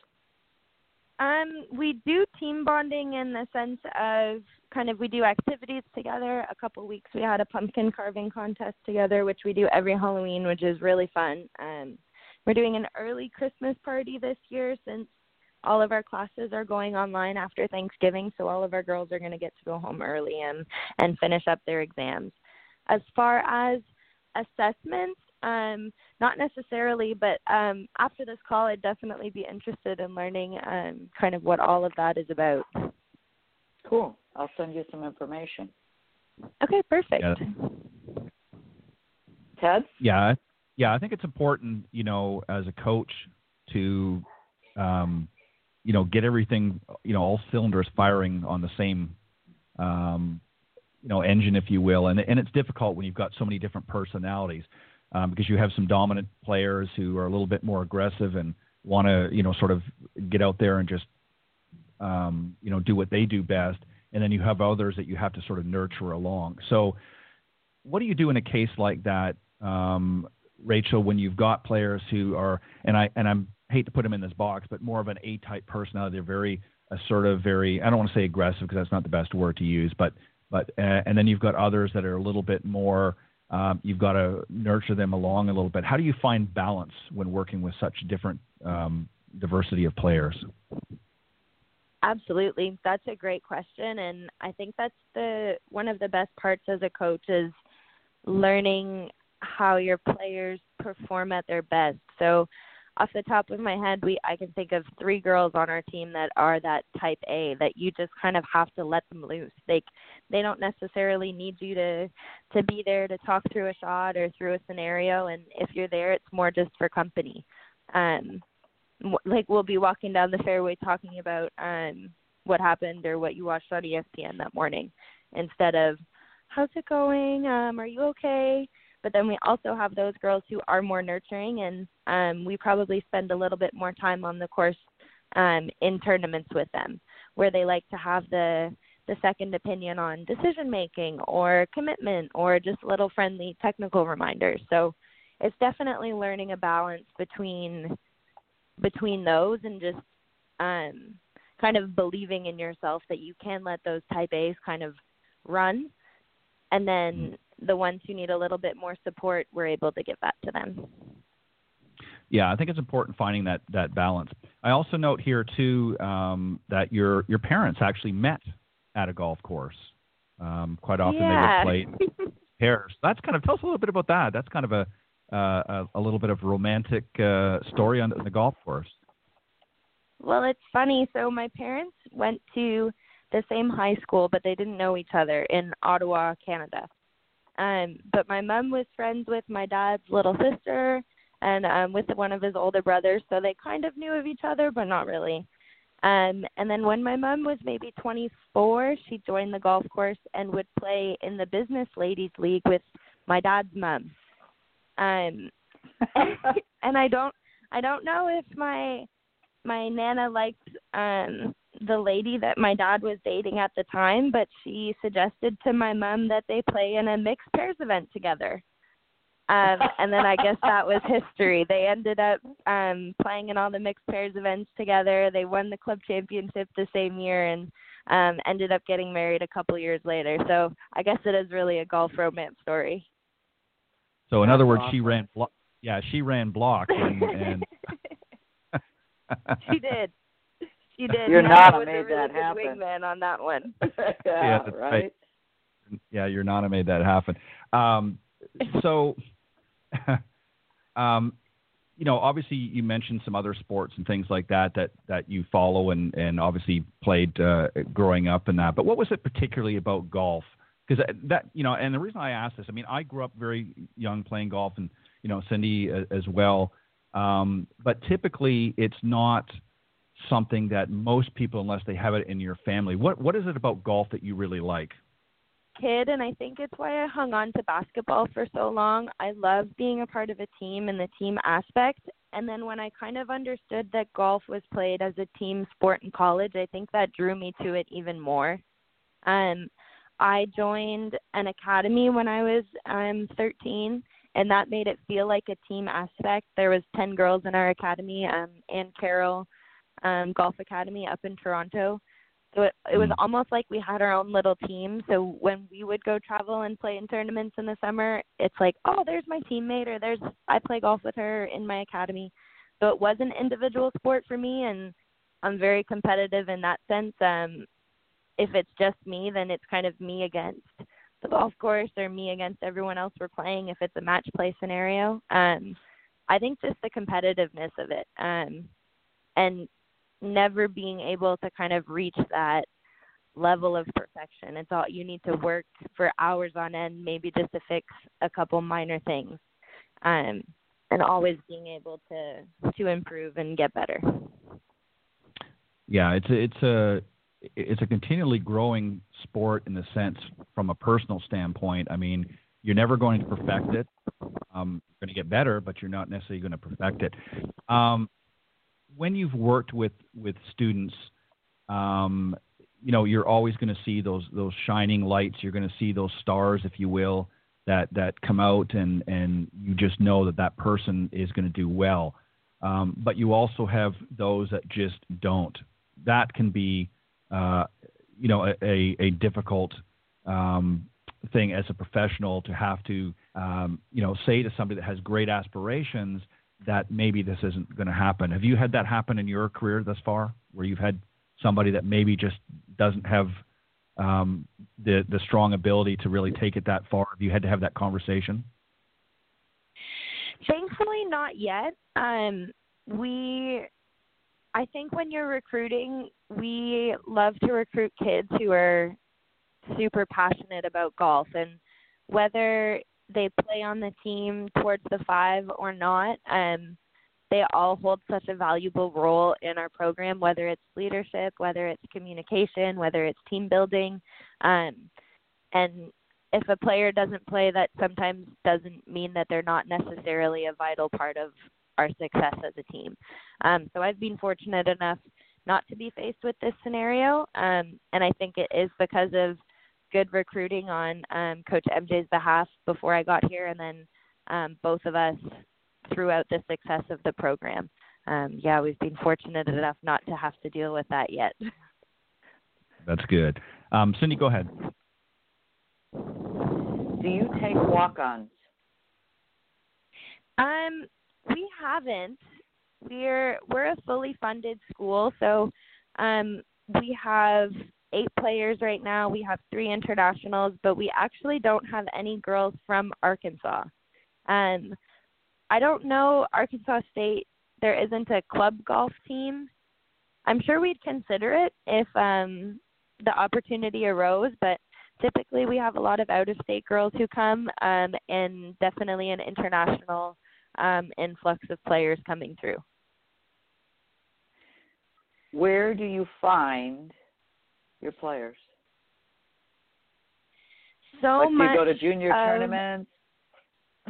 Um, we do team bonding in the sense of kind of we do activities together. A couple weeks we had a pumpkin carving contest together, which we do every Halloween, which is really fun. Um, we're doing an early Christmas party this year since all of our classes are going online after Thanksgiving, so all of our girls are going to get to go home early and and finish up their exams. As far as assessments, um, not necessarily, but um, after this call, I'd definitely be interested in learning um, kind of what all of that is about. Cool. I'll send you some information. Okay, perfect. Yeah. Ted? Yeah, yeah. I think it's important, you know, as a coach to, um, you know, get everything, you know, all cylinders firing on the same, um, you know, engine, if you will. And and it's difficult when you've got so many different personalities um, because you have some dominant players who are a little bit more aggressive and want to, you know, sort of get out there and just, um, you know, do what they do best. And then you have others that you have to sort of nurture along. So, what do you do in a case like that, um, Rachel, when you've got players who are, and I and I'm hate to put them in this box, but more of an A-type personality. They're very assertive, very I don't want to say aggressive because that's not the best word to use, but but uh, and then you've got others that are a little bit more Um, you've got to nurture them along a little bit. How do you find balance when working with such different um, diversity of players? Absolutely, that's a great question, and I think that's the one of the best parts as a coach is learning how your players perform at their best. So off the top of my head, we I can think of three girls on our team that are that type A that you just kind of have to let them loose. They they don't necessarily need you to to be there to talk through a shot or through a scenario and if you're there it's more just for company. Um like we'll be walking down the fairway talking about um what happened or what you watched on ESPN that morning instead of how's it going? Um are you okay? But then we also have those girls who are more nurturing, and um, we probably spend a little bit more time on the course um, in tournaments with them, where they like to have the the second opinion on decision making or commitment or just little friendly technical reminders. So it's definitely learning a balance between between those and just um, kind of believing in yourself that you can let those type A's kind of run and then mm the ones who need a little bit more support, we're able to give that to them. Yeah, I think it's important finding that that balance. I also note here too um, that your your parents actually met at a golf course. Um, quite often yeah. they would play pairs. That's kind of tell us a little bit about that. That's kind of a uh, a, a, little bit of romantic uh, story on the golf course. Well, it's funny. So my parents went to the same high school, but they didn't know each other in Ottawa, Canada. Um, but my mom was friends with my dad's little sister and um, with one of his older brothers, so they kind of knew of each other, but not really. Um, and then when my mom was maybe 24, she joined the golf course and would play in the business ladies league with my dad's mom. Um, and I don't, I don't know if my my nana liked um the lady that my dad was dating at the time, but she suggested to my mom that they play in a mixed pairs event together. Um, and then I guess that was history. They ended up um, playing in all the mixed pairs events together. They won the club championship the same year and um, ended up getting married a couple years later. So I guess it is really a golf romance story. So in other words, she ran. Blo- yeah, she ran block and. and... she did. She did. Your Nana made a really that happen. Wingman on that one. yeah, yeah right. right. Yeah, your Nana made that happen. Um, so, um, you know, obviously you mentioned some other sports and things like that that that you follow and and obviously played uh, growing up and that. But what was it particularly about golf? Because that you know, and the reason I asked this, I mean, I grew up very young playing golf, and you know, Cindy uh, as well. Um, but typically, it's not something that most people, unless they have it in your family, what what is it about golf that you really like? Kid, and I think it's why I hung on to basketball for so long. I love being a part of a team and the team aspect. And then when I kind of understood that golf was played as a team sport in college, I think that drew me to it even more. Um, I joined an academy when I was um 13 and that made it feel like a team aspect. There was 10 girls in our academy, um and Carol um, Golf Academy up in Toronto. So it, it was mm. almost like we had our own little team. So when we would go travel and play in tournaments in the summer, it's like, oh, there's my teammate, or there's I play golf with her in my academy. So it was an individual sport for me, and I'm very competitive in that sense. Um, if it's just me, then it's kind of me against the golf course or me against everyone else we're playing. If it's a match play scenario, um, I think just the competitiveness of it, um, and never being able to kind of reach that level of perfection. It's all you need to work for hours on end, maybe just to fix a couple minor things, um, and always being able to to improve and get better. Yeah, it's a, it's a it's a continually growing sport in the sense from a personal standpoint. I mean, you're never going to perfect it. Um, you're going to get better, but you're not necessarily going to perfect it. Um, when you've worked with with students, um, you know you're always going to see those those shining lights. You're going to see those stars, if you will, that that come out, and and you just know that that person is going to do well. Um, but you also have those that just don't. That can be, uh, you know, a, a, a difficult um, thing as a professional to have to, um, you know, say to somebody that has great aspirations that maybe this isn't going to happen. Have you had that happen in your career thus far, where you've had somebody that maybe just doesn't have um, the the strong ability to really take it that far? Have you had to have that conversation? Thankfully, not yet. Um, we, I think, when you're recruiting, we love to recruit kids who are super passionate about golf, and whether they play on the team towards the five or not, um, they all hold such a valuable role in our program, whether it's leadership, whether it's communication, whether it's team building. Um, and if a player doesn't play, that sometimes doesn't mean that they're not necessarily a vital part of our success as a team. Um, so I've been fortunate enough not to be faced with this scenario, um, and I think it is because of good recruiting on um, Coach MJ's behalf before I got here, and then um, both of us throughout the success of the program. Um, yeah, we've been fortunate enough not to have to deal with that yet. That's good. Um, Cindy, go ahead. Do you take walk-ons? Um, we haven't. We're we're a fully funded school, so um, we have eight players right now. We have three internationals, but we actually don't have any girls from Arkansas. Um, I don't know Arkansas State. There isn't a club golf team. I'm sure we'd consider it if um, the opportunity arose, but typically we have a lot of out-of-state girls who come, um, and definitely an international um, influx of players coming through. Where do you find your players? So like, much. Do you go to junior um, tournaments?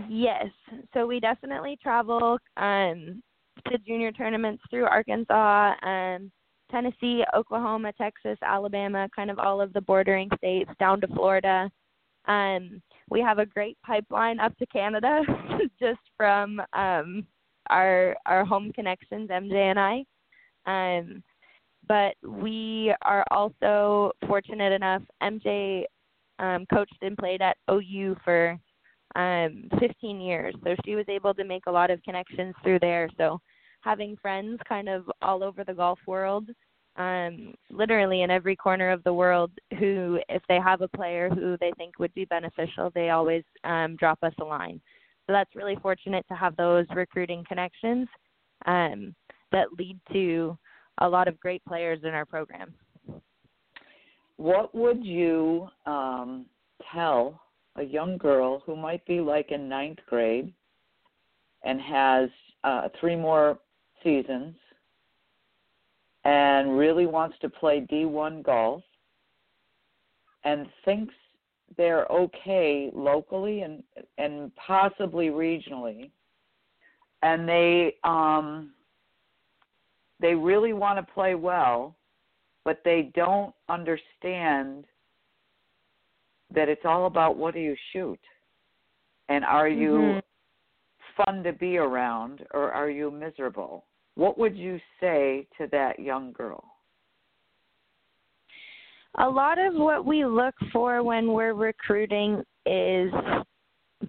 Yes. So we definitely travel um, to junior tournaments through Arkansas, um, Tennessee, Oklahoma, Texas, Alabama, kind of all of the bordering states down to Florida. Um, we have a great pipeline up to Canada just from um, our our home connections, MJ and I. Um, but we are also fortunate enough. MJ um, coached and played at OU for um, 15 years, so she was able to make a lot of connections through there. So having friends kind of all over the golf world, um, literally in every corner of the world, who, if they have a player who they think would be beneficial, they always um, drop us a line. So that's really fortunate to have those recruiting connections um, that lead to a lot of great players in our program. What would you um, tell a young girl who might be like in ninth grade and has uh, three more seasons and really wants to play D1 golf and thinks they're okay locally and and possibly regionally and they um they really want to play well, but they don't understand that it's all about what do you shoot and are you mm-hmm. fun to be around or are you miserable? What would you say to that young girl? A lot of what we look for when we're recruiting is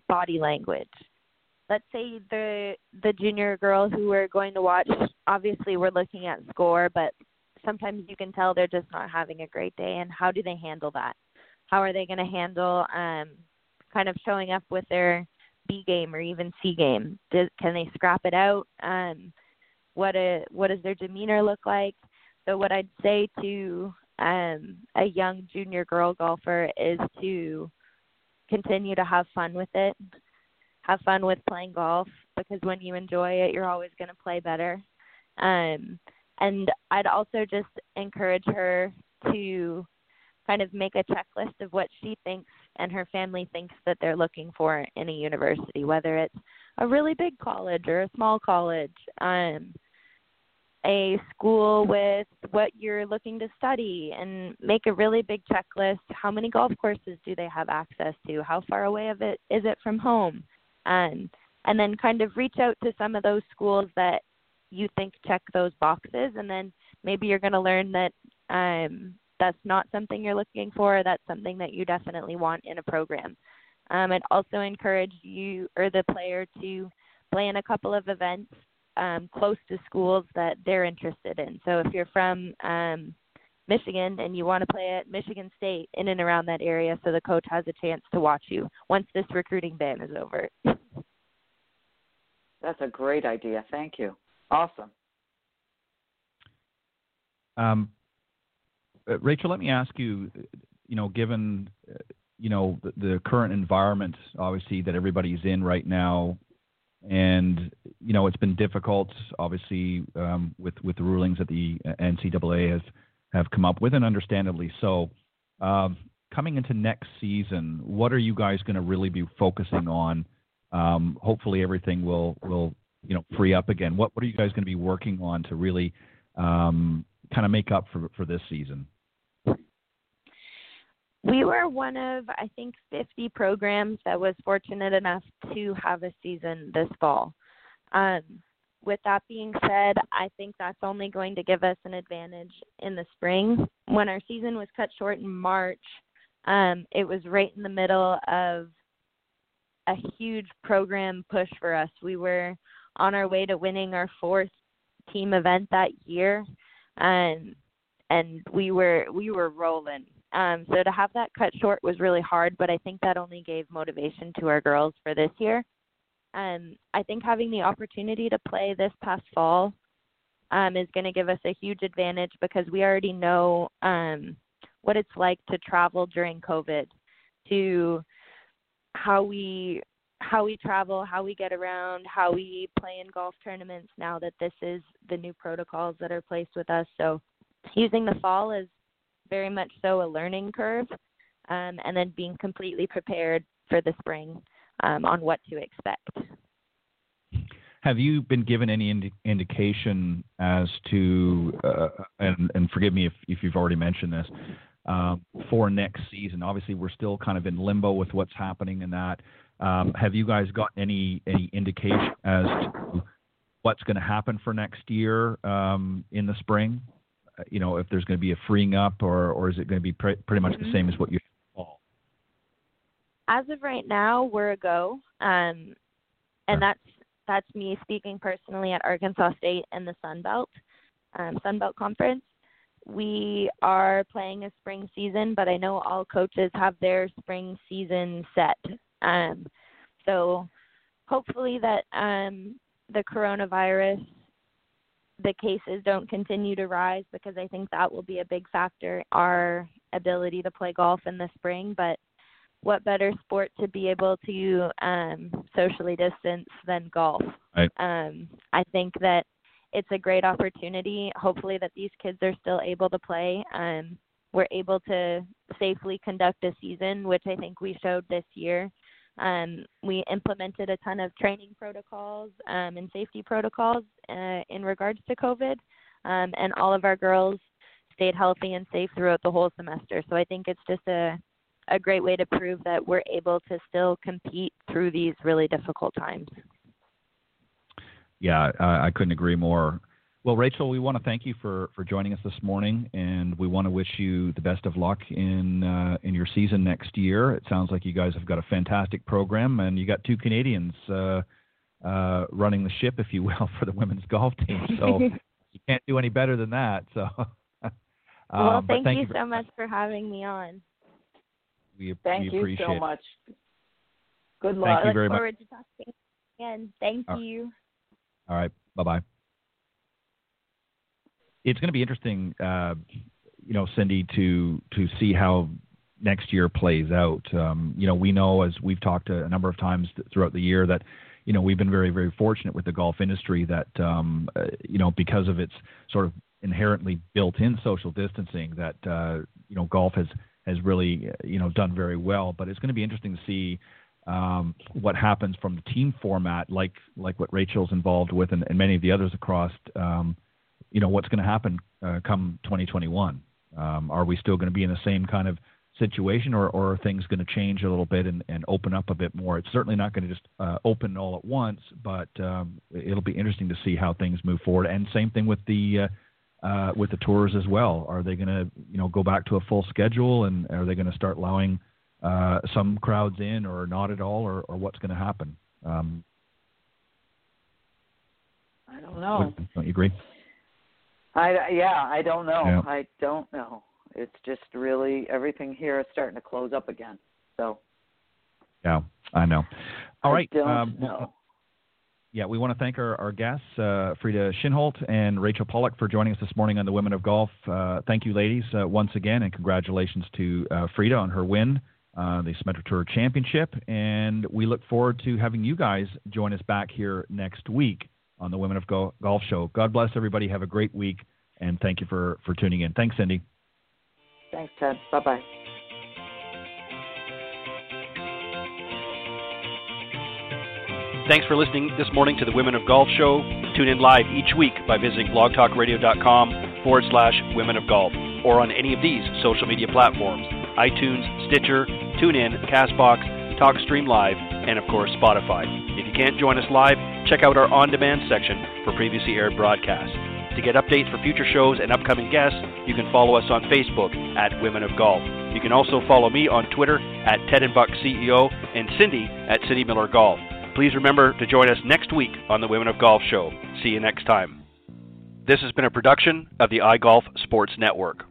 body language. Let's say the the junior girl who we're going to watch obviously we're looking at score but sometimes you can tell they're just not having a great day and how do they handle that? How are they going to handle um kind of showing up with their b game or even c game? Does, can they scrap it out? Um what a what does their demeanor look like? So what i'd say to um a young junior girl golfer is to continue to have fun with it. Have fun with playing golf because when you enjoy it, you're always going to play better. Um, and I'd also just encourage her to kind of make a checklist of what she thinks and her family thinks that they're looking for in a university, whether it's a really big college or a small college, um, a school with what you're looking to study, and make a really big checklist. How many golf courses do they have access to? How far away of it is it from home? um, and then kind of reach out to some of those schools that you think check those boxes and then maybe you're going to learn that um, that's not something you're looking for, that's something that you definitely want in a program. Um, I'd also encourage you or the player to plan a couple of events um, close to schools that they're interested in. So if you're from um, Michigan and you want to play at Michigan State in and around that area, so the coach has a chance to watch you once this recruiting ban is over. That's a great idea. Thank you. Awesome. Um, uh, Rachel, let me ask you. You know, given uh, you know the, the current environment, obviously that everybody's in right now, and you know it's been difficult, obviously, um, with with the rulings that the NCAA has have come up with, and understandably so. Um, coming into next season, what are you guys going to really be focusing on? Um, hopefully, everything will will you know free up again. What what are you guys going to be working on to really um, kind of make up for for this season? We were one of I think 50 programs that was fortunate enough to have a season this fall. Um, with that being said, I think that's only going to give us an advantage in the spring. When our season was cut short in March, um, it was right in the middle of a huge program push for us. We were on our way to winning our fourth team event that year, and and we were we were rolling. Um, so to have that cut short was really hard, but I think that only gave motivation to our girls for this year. Um, I think having the opportunity to play this past fall um, is going to give us a huge advantage because we already know um, what it's like to travel during COVID, to how we how we travel, how we get around, how we play in golf tournaments now that this is the new protocols that are placed with us. So using the fall is very much so a learning curve um, and then being completely prepared for the spring um, on what to expect. Have you been given any indi- indication as to, uh, and, and forgive me if, if you've already mentioned this, uh, for next season? Obviously, we're still kind of in limbo with what's happening in that. Um, have you guys got any any indication as to what's going to happen for next year um, in the spring? Uh, you know, if there's going to be a freeing up, or or is it going to be pre- pretty much mm-hmm. the same as what you fall? As of right now, we're a go, um, and that's that's me speaking personally at Arkansas State and the Sun Belt um, Sun Belt Conference. We are playing a spring season, but I know all coaches have their spring season set um, so hopefully that um, the coronavirus, the cases don't continue to rise because I think that will be a big factor our ability to play golf in the spring. But what better sport to be able to um, socially distance than golf? Right. Um, I think that it's a great opportunity. Hopefully, that these kids are still able to play. Um, we're able to safely conduct a season, which I think we showed this year. Um, we implemented a ton of training protocols um, and safety protocols uh, in regards to COVID, um, and all of our girls stayed healthy and safe throughout the whole semester. So I think it's just a a great way to prove that we're able to still compete through these really difficult times. Yeah, I, I couldn't agree more. Well, Rachel, we want to thank you for, for joining us this morning, and we want to wish you the best of luck in uh, in your season next year. It sounds like you guys have got a fantastic program, and you got two Canadians uh, uh, running the ship, if you will, for the women's golf team. So you can't do any better than that. So. Um, well, thank, thank, you, you so much for having me on. We, thank we you so much. Good luck. Thank you very Look forward much. to talking again. Thank All you. All right. Bye bye it's going to be interesting, uh, you know, Cindy, to to see how next year plays out. Um, you know, we know as we've talked a, number of times throughout the year that you know we've been very very fortunate with the golf industry that um, uh, you know because of its sort of inherently built-in social distancing that uh, you know golf has has really you know done very well. But it's going to be interesting to see. Um, what happens from the team format, like like what Rachel's involved with, and, and many of the others across um, you know what's going to happen uh, come 2021. Um, are we still going to be in the same kind of situation, or, or are things going to change a little bit and, and open up a bit more? It's certainly not going to just uh, open all at once, but um, it'll be interesting to see how things move forward. And same thing with the uh, uh, with the tours as well. Are they going to, you know, go back to a full schedule, and are they going to start allowing uh, some crowds in, or not at all, or, or what's going to happen? Um, I don't know. Don't you agree? I yeah, I don't know. Yeah. I don't know. It's just really everything here is starting to close up again. So Yeah, I know. All I right. um, know. Yeah, we want to thank our, our guests, uh, Frida Kinhult and Rachel Pollock, for joining us this morning on the Women of Golf. Uh, thank you, ladies, uh, once again, and congratulations to uh, Frida on her win, uh, the Symetra Tour Championship. And we look forward to having you guys join us back here next week on the Women of Golf Show. God bless everybody. Have a great week, and thank you for, for tuning in. Thanks, Cindy. Thanks, Ted. Bye bye. Thanks for listening this morning to the Women of Golf Show. Tune in live each week by visiting blogtalkradio.com forward slash Women of Golf or on any of these social media platforms iTunes, Stitcher, TuneIn, Castbox, TalkStream Live, and of course Spotify. If you can't join us live, check out our on demand section for previously aired broadcasts. To get updates for future shows and upcoming guests, you can follow us on Facebook at Women of Golf. You can also follow me on Twitter at Ted and Buck CEO and Cindy at Cindy Miller Golf. Please remember to join us next week on the Women of Golf Show. See you next time. This has been a production of the iGolf Sports Network.